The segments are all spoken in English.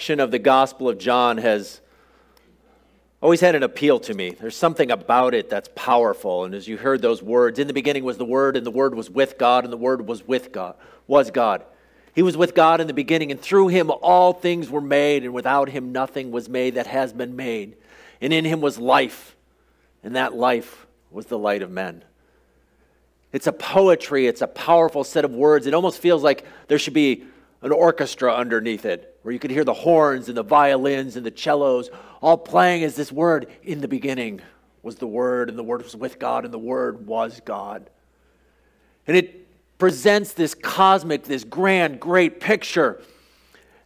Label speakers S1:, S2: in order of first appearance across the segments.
S1: section of the Gospel of John has always had an appeal to me. There's something about it that's powerful. And as you heard those words, in the beginning was the Word, and the Word was with God, and the Word was with God, was God. He was with God in the beginning, and through him all things were made, and without him nothing was made that has been made. And in him was life, and that life was the light of men. It's a poetry, it's a powerful set of words. It almost feels like there should be an orchestra underneath it, where you could hear the horns and the violins and the cellos all playing as this word in the beginning was the Word, and the Word was with God, and the Word was God. And it presents this cosmic, this grand, great picture.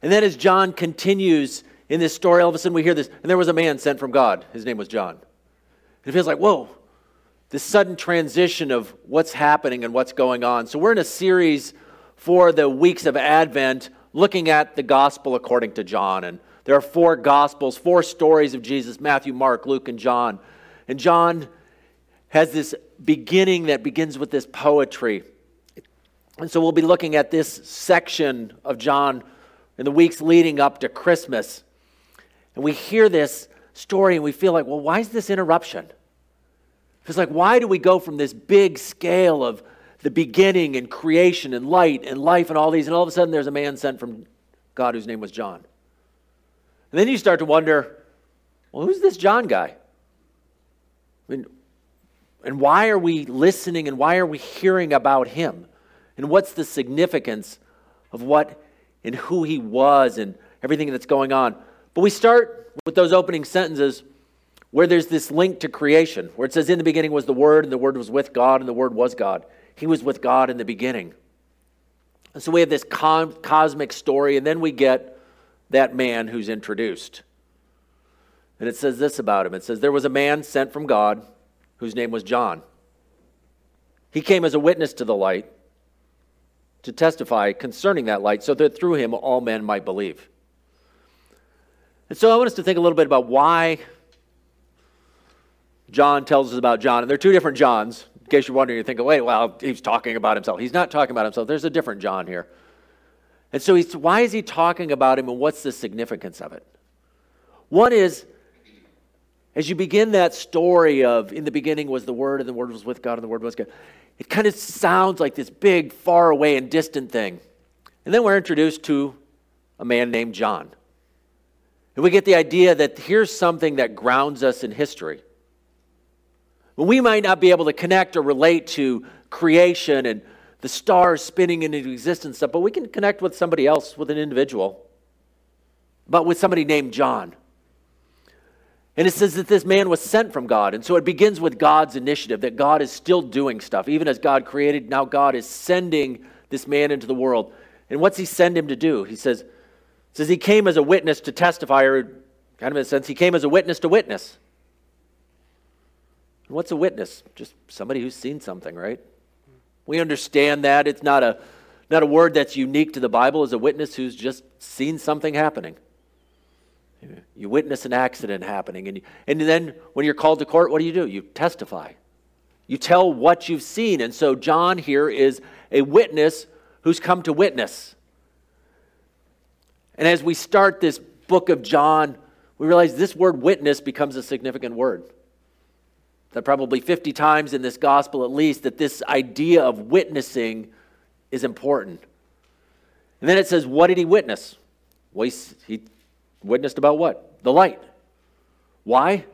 S1: And then as John continues in this story, all of a sudden we hear this, and there was a man sent from God. His name was John. And it feels like, whoa, this sudden transition of what's happening and what's going on. So we're in a series for the weeks of Advent looking at the gospel according to John. And there are four gospels, four stories of Jesus Matthew, Mark, Luke, and John. And John has this beginning that begins with this poetry. And so we'll be looking at this section of John in the weeks leading up to Christmas. And we hear this story and we feel like, well, why is this interruption? It's like, why do we go from this big scale of the beginning and creation and light and life and all these, and all of a sudden there's a man sent from God whose name was John? And then you start to wonder, well, who's this John guy? I mean, and why are we listening and why are we hearing about him? And what's the significance of what and who he was and everything that's going on? But we start with those opening sentences where there's this link to creation, where it says, In the beginning was the Word, and the Word was with God, and the Word was God. He was with God in the beginning. And so we have this cosmic story, and then we get that man who's introduced. And it says this about him it says, There was a man sent from God whose name was John. He came as a witness to the light to testify concerning that light, so that through him all men might believe. And so I want us to think a little bit about why John tells us about John. And there are two different Johns. Case you're wondering, you're thinking, wait, well, he's talking about himself. He's not talking about himself. There's a different John here. And so he's, why is he talking about him and what's the significance of it? One is, as you begin that story of in the beginning was the Word, and the Word was with God, and the Word was God, it kind of sounds like this big, far away, and distant thing. And then we're introduced to a man named John. And we get the idea that here's something that grounds us in history. We might not be able to connect or relate to creation and the stars spinning into existence stuff, but we can connect with somebody else, with an individual, but with somebody named John. And it says that this man was sent from God. And so it begins with God's initiative, that God is still doing stuff. Even as God created, now God is sending this man into the world. And what's he send him to do? He says, says he came as a witness to testify, or kind of in a sense, he came as a witness to witness. What's a witness? Just somebody who's seen something, right? We understand that. It's not a, not a word that's unique to the Bible is a witness who's just seen something happening. You witness an accident happening. And, you, and then when you're called to court, what do you do? You testify. You tell what you've seen. And so John here is a witness who's come to witness. And as we start this book of John, we realize this word witness becomes a significant word that probably 50 times in this gospel at least that this idea of witnessing is important. And then it says, What did he witness? Well, he witnessed about what? The light. Why?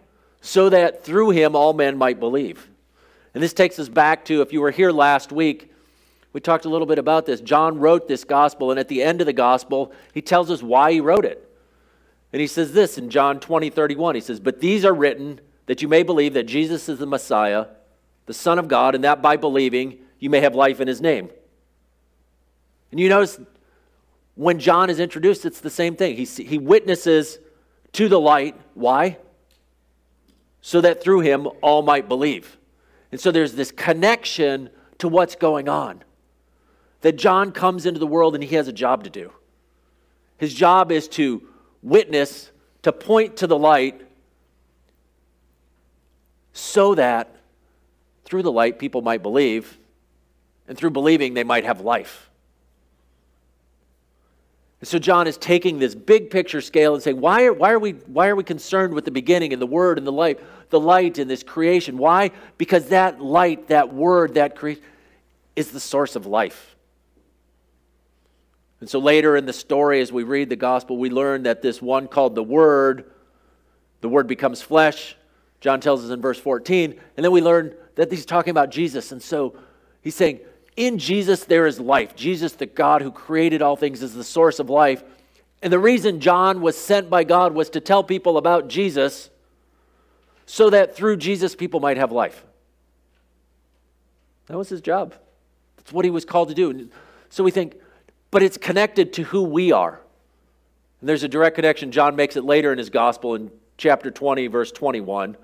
S1: So that through him all men might believe. And this takes us back to, if you were here last week, we talked a little bit about this. John wrote this gospel, and at the end of the gospel, he tells us why he wrote it. And he says this in John 20, 31. He says, But these are written that you may believe that Jesus is the Messiah, the Son of God, and that by believing you may have life in his name. And you notice when John is introduced, it's the same thing. He, he witnesses to the light. Why? So that through him all might believe. And so there's this connection to what's going on. That John comes into the world and he has a job to do. His job is to witness, to point to the light, so that through the light people might believe, and through believing they might have life. And So John is taking this big picture scale and saying, why are, why, are we, why are we concerned with the beginning and the word and the light, the light in this creation? Why? Because that light, that word, that creation is the source of life. And so later in the story, as we read the gospel, we learn that this one called the Word, the Word becomes flesh. John tells us in verse 14. And then we learn that he's talking about Jesus. And so he's saying, in Jesus there is life. Jesus, the God who created all things, is the source of life. And the reason John was sent by God was to tell people about Jesus so that through Jesus people might have life. That was his job. That's what he was called to do. So we think, but it's connected to who we are. And there's a direct connection. John makes it later in his gospel in chapter 20, verse 21.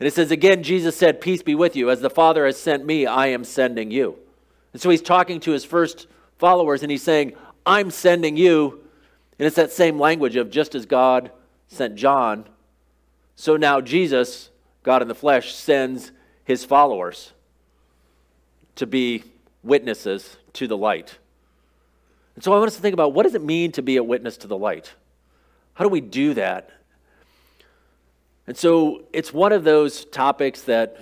S1: And it says, Again, Jesus said, Peace be with you. As the Father has sent me, I am sending you. And so he's talking to his first followers and he's saying, I'm sending you. And it's that same language of just as God sent John, so now Jesus, God in the flesh, sends his followers to be witnesses to the light. And so I want us to think about what does it mean to be a witness to the light? How do we do that? And so it's one of those topics that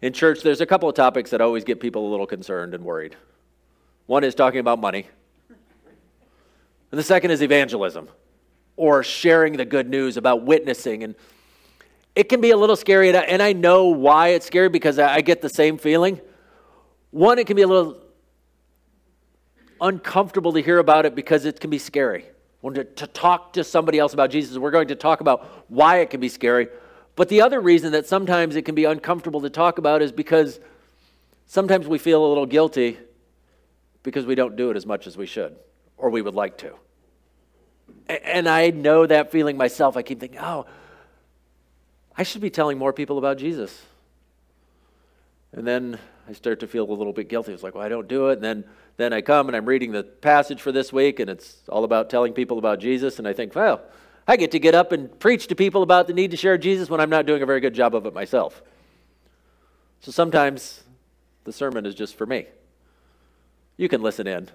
S1: in church, there's a couple of topics that always get people a little concerned and worried. One is talking about money, and the second is evangelism or sharing the good news about witnessing. And it can be a little scary, and I know why it's scary because I get the same feeling. One, it can be a little uncomfortable to hear about it because it can be scary. When to, to talk to somebody else about Jesus, we're going to talk about why it can be scary. But the other reason that sometimes it can be uncomfortable to talk about is because sometimes we feel a little guilty because we don't do it as much as we should or we would like to. And I know that feeling myself. I keep thinking, oh, I should be telling more people about Jesus. And then I start to feel a little bit guilty. It's like, well, I don't do it. And then, then I come and I'm reading the passage for this week, and it's all about telling people about Jesus. And I think, well, I get to get up and preach to people about the need to share Jesus when I'm not doing a very good job of it myself. So sometimes the sermon is just for me. You can listen in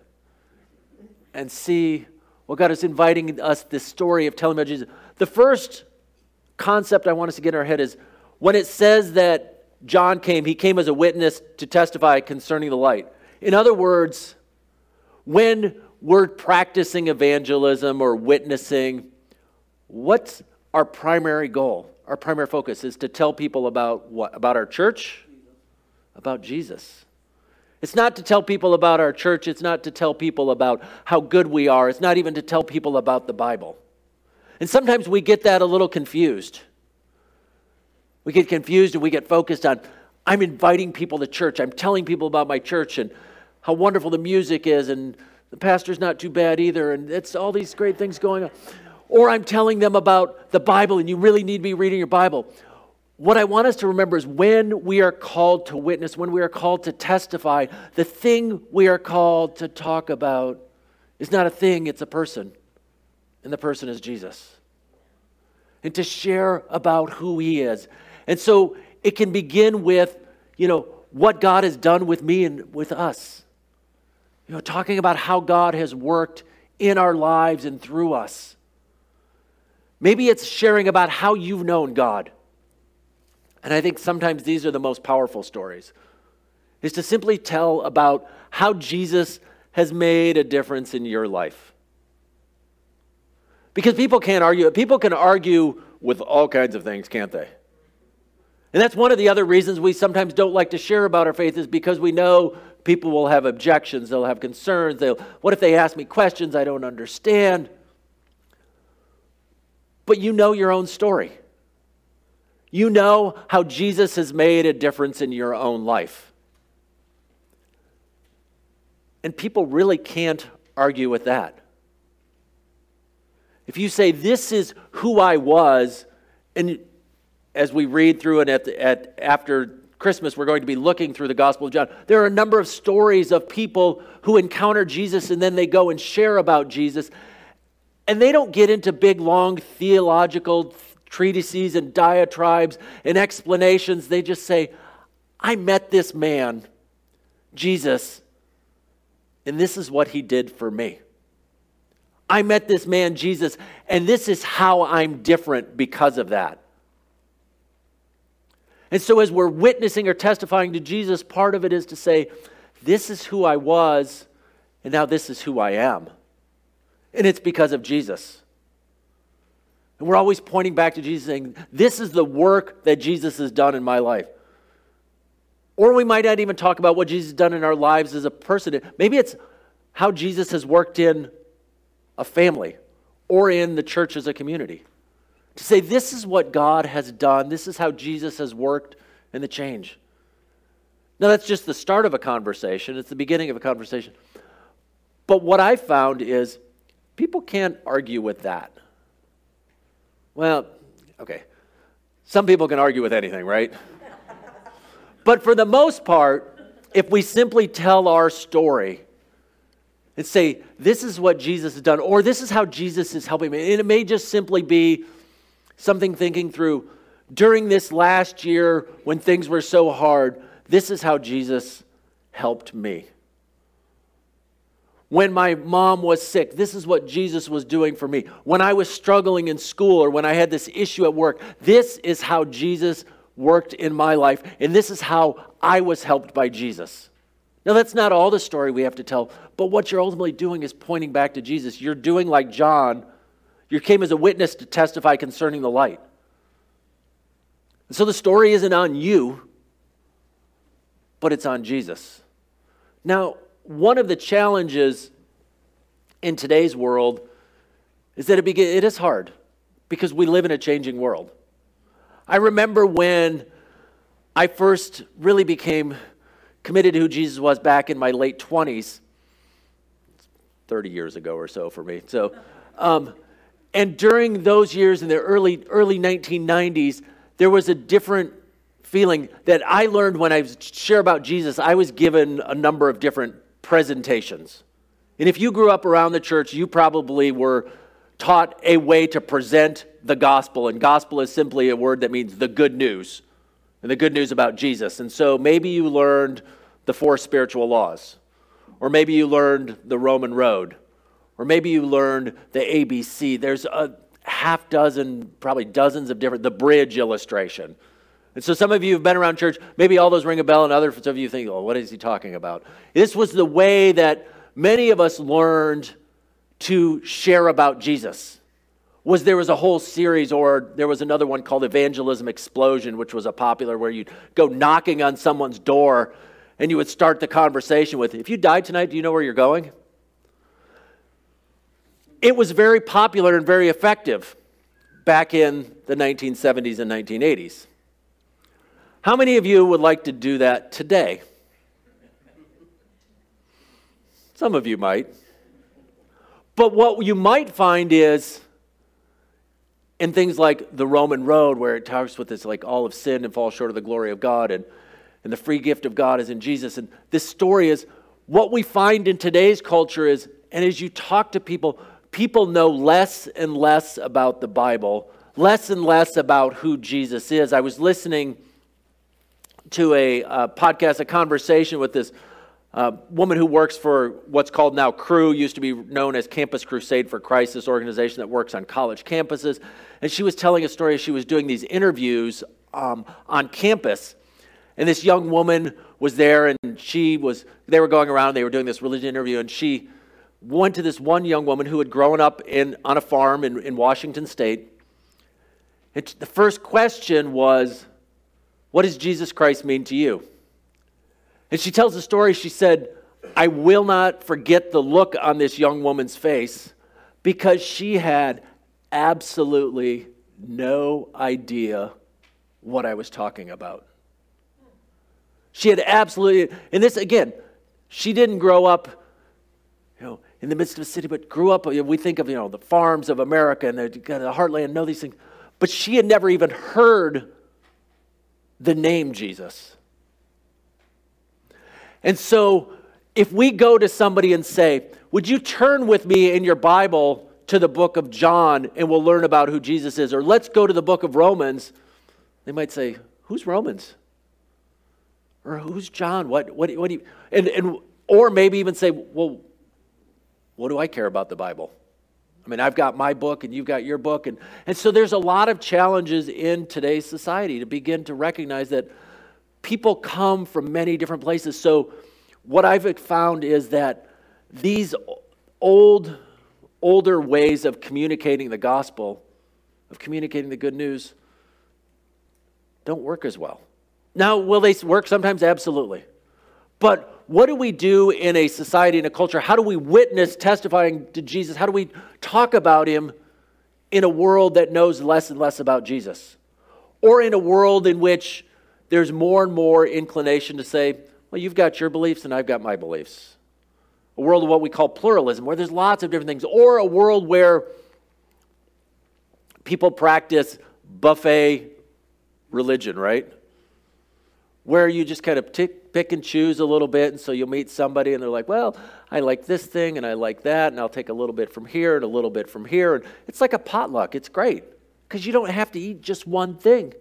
S1: and see what God is inviting us this story of telling about Jesus. The first concept I want us to get in our head is when it says that John came, he came as a witness to testify concerning the light. In other words, when we're practicing evangelism or witnessing, What's our primary goal? Our primary focus is to tell people about what? About our church? About Jesus. It's not to tell people about our church. It's not to tell people about how good we are. It's not even to tell people about the Bible. And sometimes we get that a little confused. We get confused and we get focused on, I'm inviting people to church. I'm telling people about my church and how wonderful the music is, and the pastor's not too bad either, and it's all these great things going on or I'm telling them about the Bible and you really need to be reading your Bible. What I want us to remember is when we are called to witness, when we are called to testify, the thing we are called to talk about is not a thing, it's a person. And the person is Jesus. And to share about who he is. And so it can begin with, you know, what God has done with me and with us. You know, talking about how God has worked in our lives and through us. Maybe it's sharing about how you've known God. And I think sometimes these are the most powerful stories. Is to simply tell about how Jesus has made a difference in your life. Because people can't argue. People can argue with all kinds of things, can't they? And that's one of the other reasons we sometimes don't like to share about our faith is because we know people will have objections, they'll have concerns. They'll, what if they ask me questions I don't understand? but you know your own story. You know how Jesus has made a difference in your own life. And people really can't argue with that. If you say, This is who I was, and as we read through it at, the, at after Christmas, we're going to be looking through the Gospel of John. There are a number of stories of people who encounter Jesus and then they go and share about Jesus. And they don't get into big, long theological treatises and diatribes and explanations. They just say, I met this man, Jesus, and this is what he did for me. I met this man, Jesus, and this is how I'm different because of that. And so, as we're witnessing or testifying to Jesus, part of it is to say, This is who I was, and now this is who I am. And it's because of Jesus. And we're always pointing back to Jesus, saying, This is the work that Jesus has done in my life. Or we might not even talk about what Jesus has done in our lives as a person. Maybe it's how Jesus has worked in a family or in the church as a community. To say, this is what God has done, this is how Jesus has worked in the change. Now, that's just the start of a conversation, it's the beginning of a conversation. But what I found is people can't argue with that. Well, okay. Some people can argue with anything, right? but for the most part, if we simply tell our story, and say, This is what Jesus has done, or this is how Jesus is helping me. And it may just simply be something thinking through during this last year when things were so hard, this is how Jesus helped me. When my mom was sick, this is what Jesus was doing for me. When I was struggling in school or when I had this issue at work, this is how Jesus worked in my life, and this is how I was helped by Jesus. Now, that's not all the story we have to tell, but what you're ultimately doing is pointing back to Jesus. You're doing like John. You came as a witness to testify concerning the light. And so the story isn't on you, but it's on Jesus. Now, one of the challenges in today's world is that it, begin, it is hard because we live in a changing world. I remember when I first really became committed to who Jesus was back in my late 20s, 30 years ago or so for me. So, um, and during those years in the early, early 1990s, there was a different feeling that I learned when I share about Jesus. I was given a number of different presentations. And if you grew up around the church, you probably were taught a way to present the gospel. And gospel is simply a word that means the good news, and the good news about Jesus. And so maybe you learned the four spiritual laws. Or maybe you learned the Roman road. Or maybe you learned the ABC. There's a half dozen, probably dozens of different, the bridge illustration. And so some of you have been around church, maybe all those ring a bell, and others of you think, oh, what is he talking about? This was the way that many of us learned to share about Jesus. Was there was a whole series, or there was another one called Evangelism Explosion, which was a popular where you'd go knocking on someone's door and you would start the conversation with, If you died tonight, do you know where you're going? It was very popular and very effective back in the 1970s and 1980s. How many of you would like to do that today? Some of you might. But what you might find is in things like the Roman road, where it talks with this like all of sin and fall short of the glory of God, and and the free gift of God is in Jesus. And this story is what we find in today's culture is, and as you talk to people, people know less and less about the Bible, less and less about who Jesus is. I was listening to a uh, podcast, a conversation with this uh, woman who works for what's called now Cru, used to be known as Campus Crusade for Christ, this organization that works on college campuses. And she was telling a story. She was doing these interviews um, on campus and this young woman was there, and she was, they were going around, they were doing this religion interview, and she went to this one young woman who had grown up in, on a farm in, in Washington State. And the first question was, What does Jesus Christ mean to you? And she tells the story. She said, I will not forget the look on this young woman's face because she had absolutely no idea what I was talking about. She had absolutely, and this again, she didn't grow up, in the midst of a city, but grew up. We think of you know the farms of America and the, the heartland, know these things, but she had never even heard the name Jesus. And so, if we go to somebody and say, "Would you turn with me in your Bible to the book of John, and we'll learn about who Jesus is," or "Let's go to the book of Romans," they might say, "Who's Romans?" Or who's John? What, what, what do you, and, and, or maybe even say, well, what do I care about the Bible? I mean, I've got my book and you've got your book. And, and so there's a lot of challenges in today's society to begin to recognize that people come from many different places. So what I've found is that these old, older ways of communicating the gospel, of communicating the good news, don't work as well. Now, will they work sometimes? Absolutely. But what do we do in a society, in a culture? How do we witness testifying to Jesus? How do we talk about him in a world that knows less and less about Jesus? Or in a world in which there's more and more inclination to say, well, you've got your beliefs and I've got my beliefs. A world of what we call pluralism, where there's lots of different things. Or a world where people practice buffet religion, right? Where you just kind of tick, pick and choose a little bit. And so you'll meet somebody and they're like, well, I like this thing and I like that. And I'll take a little bit from here and a little bit from here. And it's like a potluck. It's great because you don't have to eat just one thing.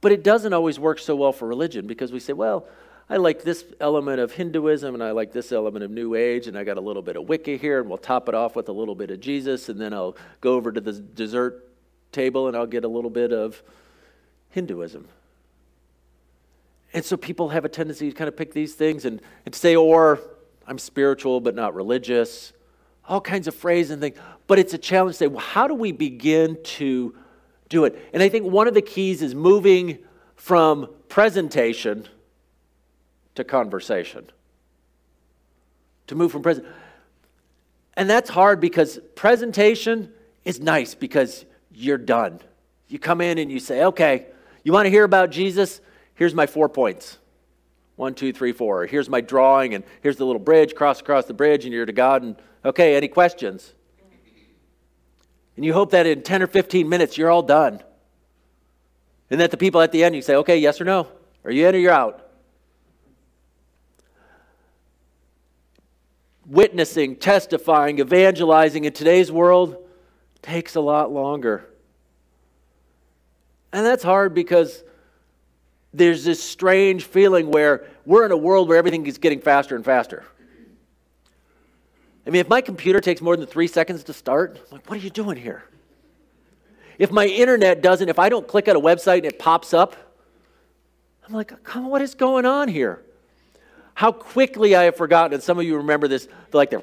S1: But it doesn't always work so well for religion because we say, well, I like this element of Hinduism and I like this element of New Age, and I got a little bit of Wicca here, and we'll top it off with a little bit of Jesus, and then I'll go over to the dessert table and I'll get a little bit of Hinduism. And so people have a tendency to kind of pick these things and, and say, or I'm spiritual but not religious, all kinds of phrases and things. But it's a challenge to say, well, how do we begin to do it? And I think one of the keys is moving from presentation to conversation. To move from present. And that's hard because presentation is nice because you're done. You come in and you say, okay, you want to hear about Jesus? Here's my four points. One, two, three, four. Here's my drawing, and here's the little bridge, cross across the bridge, and you're to God. And okay, any questions? And you hope that in 10 or 15 minutes you're all done. And that the people at the end, you say, okay, yes or no? Are you in or you're out? Witnessing, testifying, evangelizing in today's world takes a lot longer. And that's hard because there's this strange feeling where we're in a world where everything is getting faster and faster. I mean, if my computer takes more than three seconds to start, I'm like, what are you doing here? If my internet doesn't, if I don't click on a website and it pops up, I'm like, come on, what is going on here? How quickly I have forgotten, and some of you remember this, like the,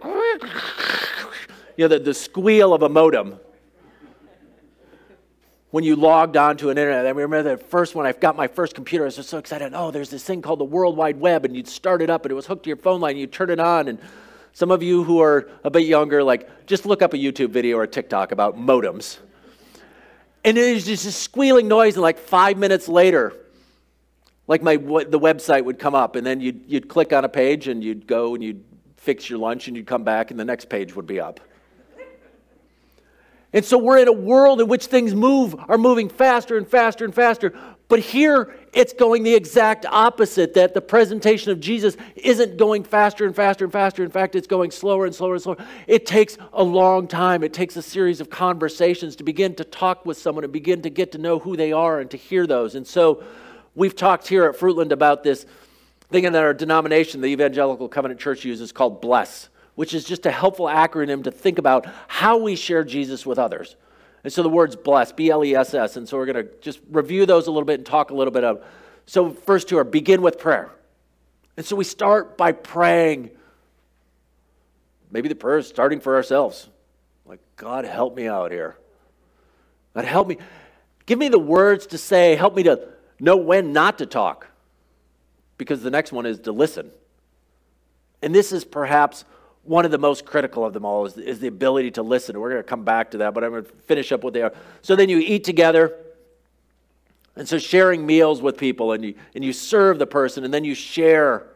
S1: you know, the, the squeal of a modem when you logged onto an internet. I remember the first one, I got my first computer, I was just so excited. Oh, there's this thing called the World Wide Web, and you'd start it up, and it was hooked to your phone line, you'd turn it on, and some of you who are a bit younger, like, just look up a YouTube video or a TikTok about modems. And it was just a squealing noise, and like five minutes later, like my the website would come up, and then you'd, you'd click on a page, and you'd go and you'd fix your lunch, and you'd come back, and the next page would be up. And so we're in a world in which things move, are moving faster and faster and faster. But here it's going the exact opposite that the presentation of Jesus isn't going faster and faster and faster. In fact, it's going slower and slower and slower. It takes a long time. It takes a series of conversations to begin to talk with someone and begin to get to know who they are and to hear those. And so we've talked here at Fruitland about this thing that our denomination, the Evangelical Covenant Church, uses called BLESS which is just a helpful acronym to think about how we share Jesus with others. And so the words bless, B L E S S. And so we're going to just review those a little bit and talk a little bit of. So, first two are begin with prayer. And so we start by praying. Maybe the prayer is starting for ourselves. Like, God, help me out here. God, help me. Give me the words to say. Help me to know when not to talk. Because the next one is to listen. And this is perhaps one of the most critical of them all is, is the ability to listen. We're going to come back to that, but I'm going to finish up what they are. So then you eat together. And so sharing meals with people and you, and you serve the person and then you share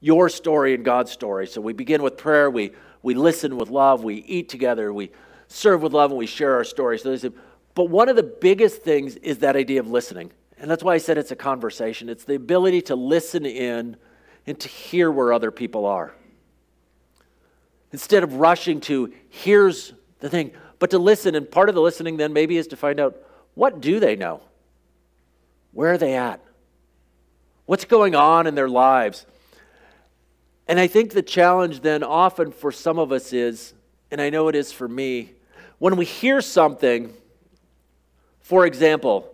S1: your story and God's story. So we begin with prayer, we, we listen with love, we eat together, we serve with love, and we share our story. So but one of the biggest things is that idea of listening. And that's why I said it's a conversation. It's the ability to listen in and to hear where other people are instead of rushing to, here's the thing, but to listen. And part of the listening then maybe is to find out what do they know? Where are they at? What's going on in their lives? And I think the challenge then often for some of us is, and I know it is for me, when we hear something, for example,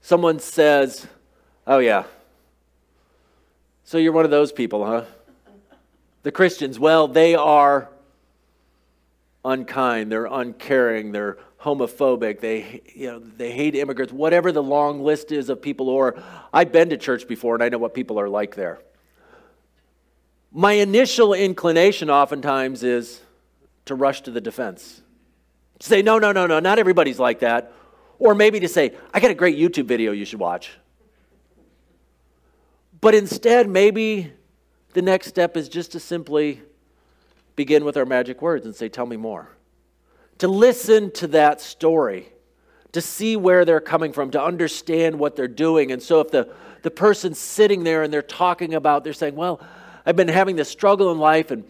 S1: someone says, Oh, yeah, so you're one of those people, huh? The Christians, well, they are unkind, they're uncaring, they're homophobic, they, you know, they hate immigrants, whatever the long list is of people or I've been to church before and I know what people are like there. My initial inclination oftentimes is to rush to the defense. Say, no, no, no, no, not everybody's like that. Or maybe to say, I got a great YouTube video you should watch. But instead, maybe the next step is just to simply begin with our magic words and say, Tell me more. To listen to that story, to see where they're coming from, to understand what they're doing. And so if the, the person's sitting there and they're talking about, they're saying, Well, I've been having this struggle in life, and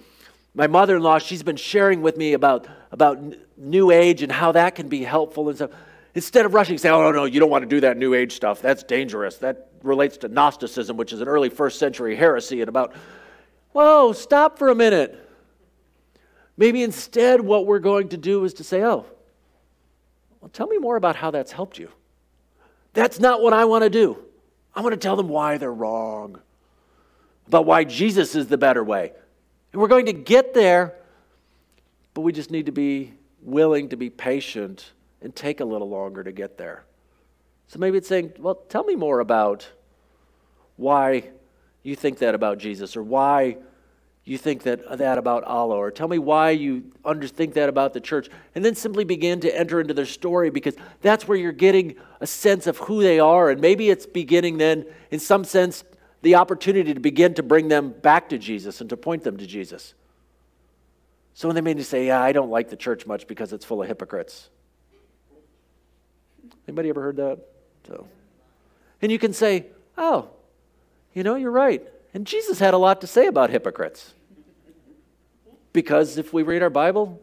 S1: my mother in law, she's been sharing with me about, about New Age and how that can be helpful and stuff. Instead of rushing, say, oh, no, no, you don't want to do that New Age stuff. That's dangerous. That relates to Gnosticism, which is an early first century heresy. And about, whoa, stop for a minute. Maybe instead, what we're going to do is to say, oh, well, tell me more about how that's helped you. That's not what I want to do. I want to tell them why they're wrong, about why Jesus is the better way. And we're going to get there, but we just need to be willing to be patient and take a little longer to get there. So maybe it's saying, well, tell me more about why you think that about Jesus or why you think that, that about Allah or tell me why you under, think that about the church and then simply begin to enter into their story because that's where you're getting a sense of who they are and maybe it's beginning then in some sense the opportunity to begin to bring them back to Jesus and to point them to Jesus. So when they may just say, yeah, I don't like the church much because it's full of hypocrites. Anybody ever heard that? So, and you can say, oh, you know, you're right. And Jesus had a lot to say about hypocrites. Because if we read our Bible,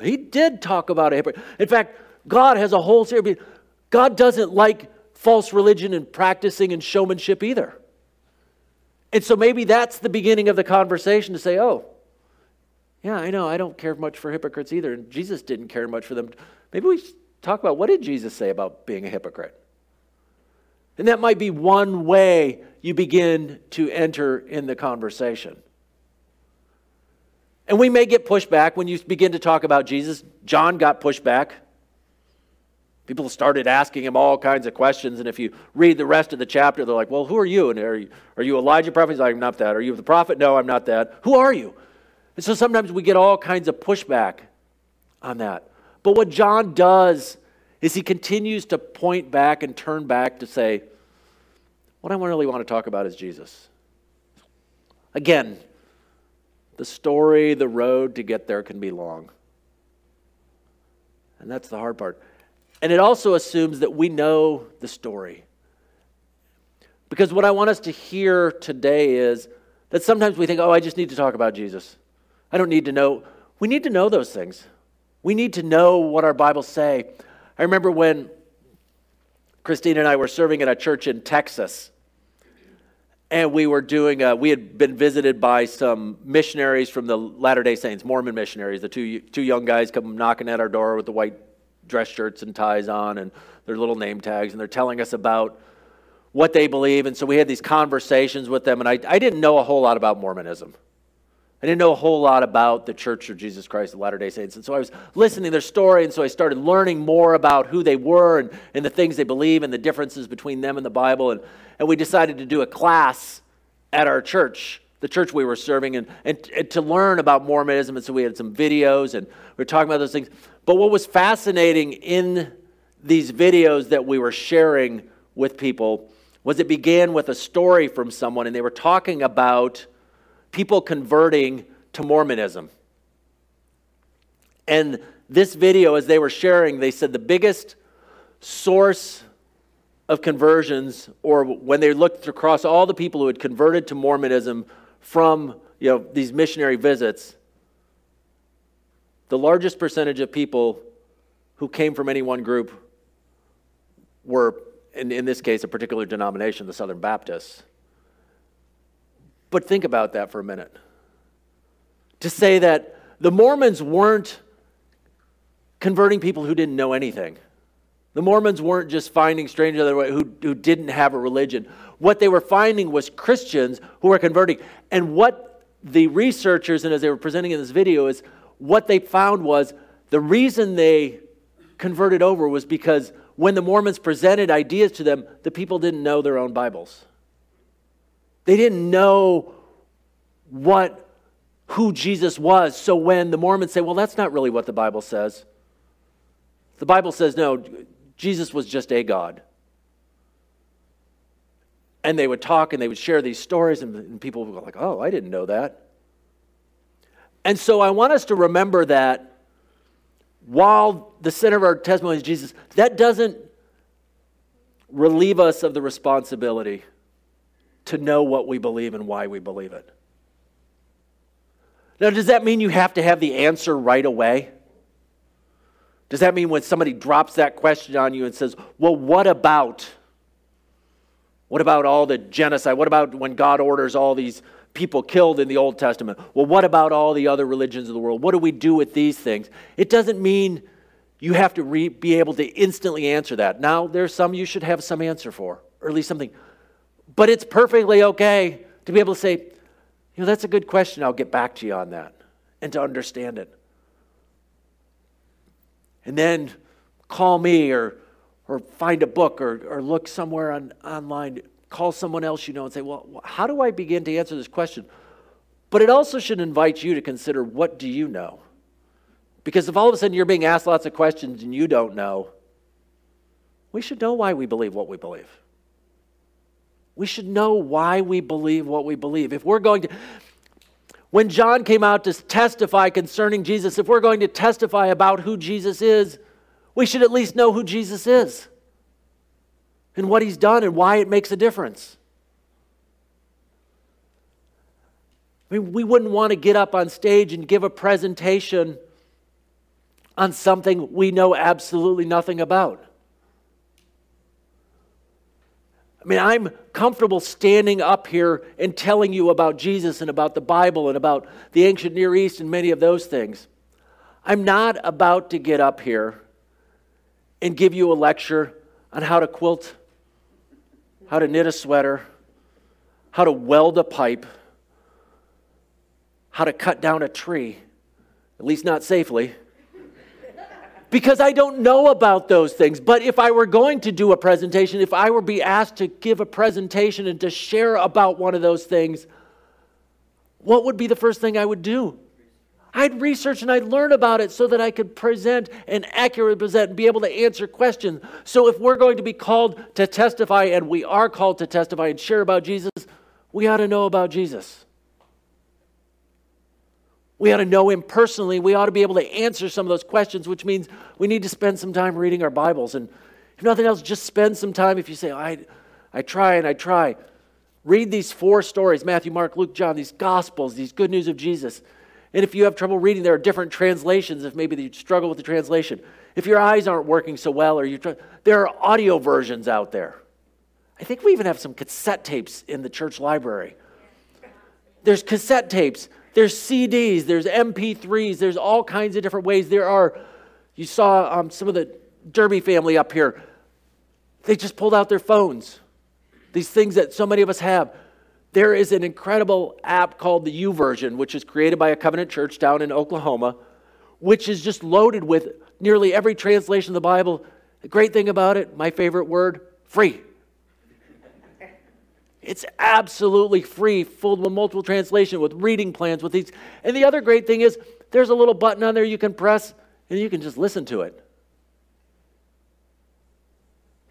S1: he did talk about a hypocrite. In fact, God has a whole series. God doesn't like false religion and practicing and showmanship either. And so maybe that's the beginning of the conversation to say, oh, yeah, I know, I don't care much for hypocrites either. And Jesus didn't care much for them. Maybe we talk about what did Jesus say about being a hypocrite? And that might be one way you begin to enter in the conversation. And we may get pushback when you begin to talk about Jesus. John got pushback. People started asking him all kinds of questions. And if you read the rest of the chapter, they're like, Well, who are you? And are you, are you Elijah prophet? He's like, I'm not that. Are you the prophet? No, I'm not that. Who are you? And so sometimes we get all kinds of pushback on that. But what John does is he continues to point back and turn back to say, what I really want to talk about is Jesus. Again, the story, the road to get there can be long. And that's the hard part. And it also assumes that we know the story. Because what I want us to hear today is that sometimes we think, oh, I just need to talk about Jesus. I don't need to know. We need to know those things. We need to know what our Bibles say. I remember when Christine and I were serving at a church in Texas. And we were doing, a, we had been visited by some missionaries from the Latter day Saints, Mormon missionaries. The two, two young guys come knocking at our door with the white dress shirts and ties on and their little name tags, and they're telling us about what they believe. And so we had these conversations with them, and I, I didn't know a whole lot about Mormonism. I didn't know a whole lot about the Church of Jesus Christ of Latter day Saints. And so I was listening to their story, and so I started learning more about who they were and, and the things they believe and the differences between them and the Bible. And, and we decided to do a class at our church, the church we were serving, and, and, and to learn about Mormonism. And so we had some videos, and we were talking about those things. But what was fascinating in these videos that we were sharing with people was it began with a story from someone, and they were talking about people converting to Mormonism. And this video, as they were sharing, they said the biggest source of conversions, or when they looked across all the people who had converted to Mormonism from you know, these missionary visits, the largest percentage of people who came from any one group were, in, in this case, a particular denomination, the Southern Baptists. But think about that for a minute. To say that The Mormons weren't converting people who didn't know anything. The Mormons weren't just finding strangers who, who didn't have a religion. What they were finding was Christians who were converting. And what the researchers, and as they were presenting in this video, is what they found was the reason they converted over was because when the Mormons presented ideas to them, the people didn't know their own Bibles. They didn't know what who Jesus was. So when the Mormons say, well, that's not really what the Bible says, the Bible says, no, Jesus was just a God. And they would talk and they would share these stories, and, and people would go, like, oh, I didn't know that. And so I want us to remember that while the center of our testimony is Jesus, that doesn't relieve us of the responsibility to know what we believe and why we believe it. Now, does that mean you have to have the answer right away? Does that mean when somebody drops that question on you and says, Well, what about? What about all the genocide? What about when God orders all these people killed in the Old Testament? Well, what about all the other religions of the world? What do we do with these things? It doesn't mean you have to re- be able to instantly answer that. Now, there's some you should have some answer for, or at least something. But it's perfectly okay to be able to say, you know, that's a good question. I'll get back to you on that and to understand it. And then call me or, or find a book or, or look somewhere on, online. Call someone else you know and say, well, how do I begin to answer this question? But it also should invite you to consider what do you know? Because if all of a sudden you're being asked lots of questions and you don't know, we should know why we believe what we believe. We should know why we believe what we believe. If we're going to, when John came out to testify concerning Jesus, if we're going to testify about who Jesus is, we should at least know who Jesus is and what he's done and why it makes a difference. I mean, we wouldn't want to get up on stage and give a presentation on something we know absolutely nothing about. I mean, I'm comfortable standing up here and telling you about Jesus and about the Bible and about the ancient Near East and many of those things. I'm not about to get up here and give you a lecture on how to quilt, how to knit a sweater, how to weld a pipe, how to cut down a tree, at least not safely because I don't know about those things. But if I were going to do a presentation, if I were be asked to give a presentation and to share about one of those things, what would be the first thing I would do? I'd research and I'd learn about it so that I could present and accurately present and be able to answer questions. So if we're going to be called to testify, and we are called to testify and share about Jesus, we ought to know about Jesus. We ought to know him personally. We ought to be able to answer some of those questions, which means we need to spend some time reading our Bibles. And if nothing else, just spend some time. If you say, I, I try and I try, read these four stories Matthew, Mark, Luke, John, these Gospels, these good news of Jesus. And if you have trouble reading, there are different translations if maybe you struggle with the translation. If your eyes aren't working so well, or you try, there are audio versions out there. I think we even have some cassette tapes in the church library. There's cassette tapes there's CDs, there's MP3s, there's all kinds of different ways. There are, you saw um, some of the Derby family up here. They just pulled out their phones. These things that so many of us have. There is an incredible app called the YouVersion, which is created by a covenant church down in Oklahoma, which is just loaded with nearly every translation of the Bible. The great thing about it, my favorite word, free. It's absolutely free, full with multiple translation, with reading plans, with these. And the other great thing is there's a little button on there you can press and you can just listen to it.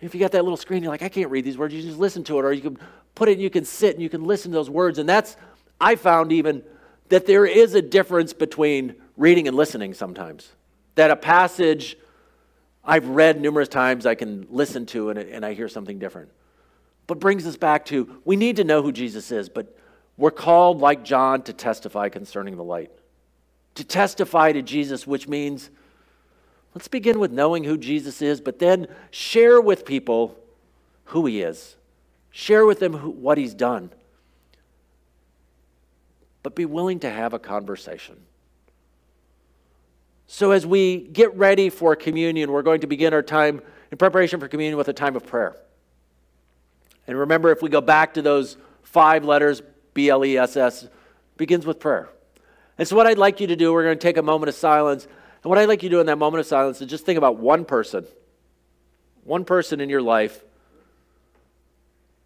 S1: If you got that little screen, you're like, I can't read these words, you just listen to it, or you can put it and you can sit and you can listen to those words. And that's, I found even that there is a difference between reading and listening sometimes. That a passage I've read numerous times, I can listen to and, and I hear something different. But brings us back to we need to know who Jesus is, but we're called, like John, to testify concerning the light. To testify to Jesus, which means let's begin with knowing who Jesus is, but then share with people who he is. Share with them who, what he's done. But be willing to have a conversation. So, as we get ready for communion, we're going to begin our time in preparation for communion with a time of prayer. And remember, if we go back to those five letters, B L E S S, begins with prayer. And so, what I'd like you to do, we're going to take a moment of silence. And what I'd like you to do in that moment of silence is just think about one person, one person in your life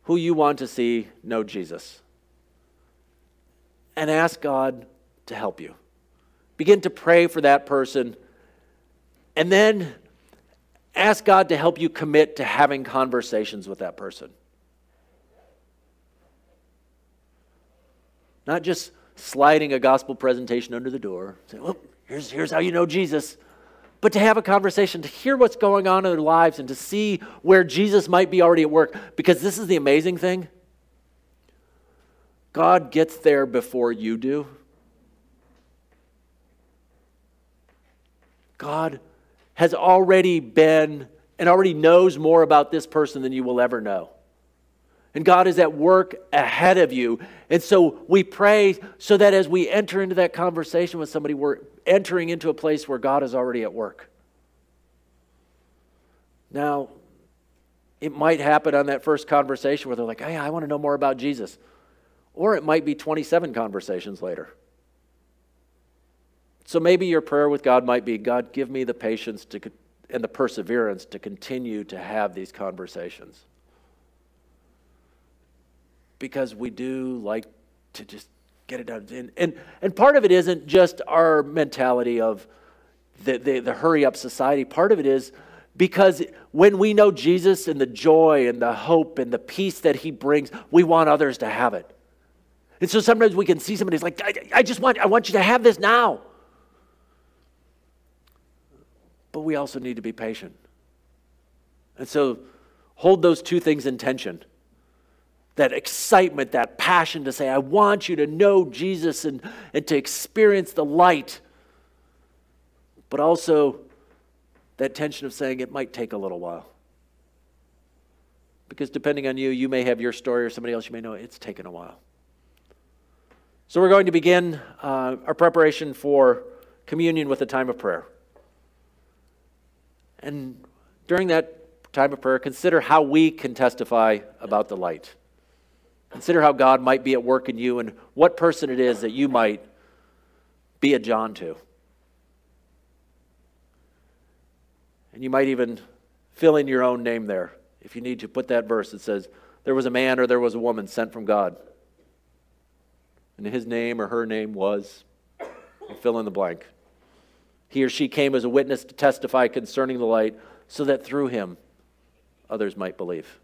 S1: who you want to see know Jesus. And ask God to help you. Begin to pray for that person. And then ask God to help you commit to having conversations with that person. Not just sliding a gospel presentation under the door, saying, well, here's, here's how you know Jesus. But to have a conversation, to hear what's going on in their lives, and to see where Jesus might be already at work. Because this is the amazing thing God gets there before you do. God has already been and already knows more about this person than you will ever know. And God is at work ahead of you. And so we pray so that as we enter into that conversation with somebody, we're entering into a place where God is already at work. Now, it might happen on that first conversation where they're like, hey, I want to know more about Jesus. Or it might be 27 conversations later. So maybe your prayer with God might be God, give me the patience to, and the perseverance to continue to have these conversations because we do like to just get it done. And, and, and part of it isn't just our mentality of the, the, the hurry up society. Part of it is because when we know Jesus and the joy and the hope and the peace that he brings, we want others to have it. And so sometimes we can see somebody's like, I, I just want, I want you to have this now. But we also need to be patient. And so hold those two things in tension that excitement, that passion to say, I want you to know Jesus and, and to experience the light. But also that tension of saying it might take a little while. Because depending on you, you may have your story or somebody else, you may know it's taken a while. So we're going to begin uh, our preparation for communion with a time of prayer. And during that time of prayer, consider how we can testify about the light. Consider how God might be at work in you and what person it is that you might be a John to. And you might even fill in your own name there. If you need to, put that verse that says, There was a man or there was a woman sent from God. And his name or her name was, fill in the blank. He or she came as a witness to testify concerning the light, so that through him others might believe.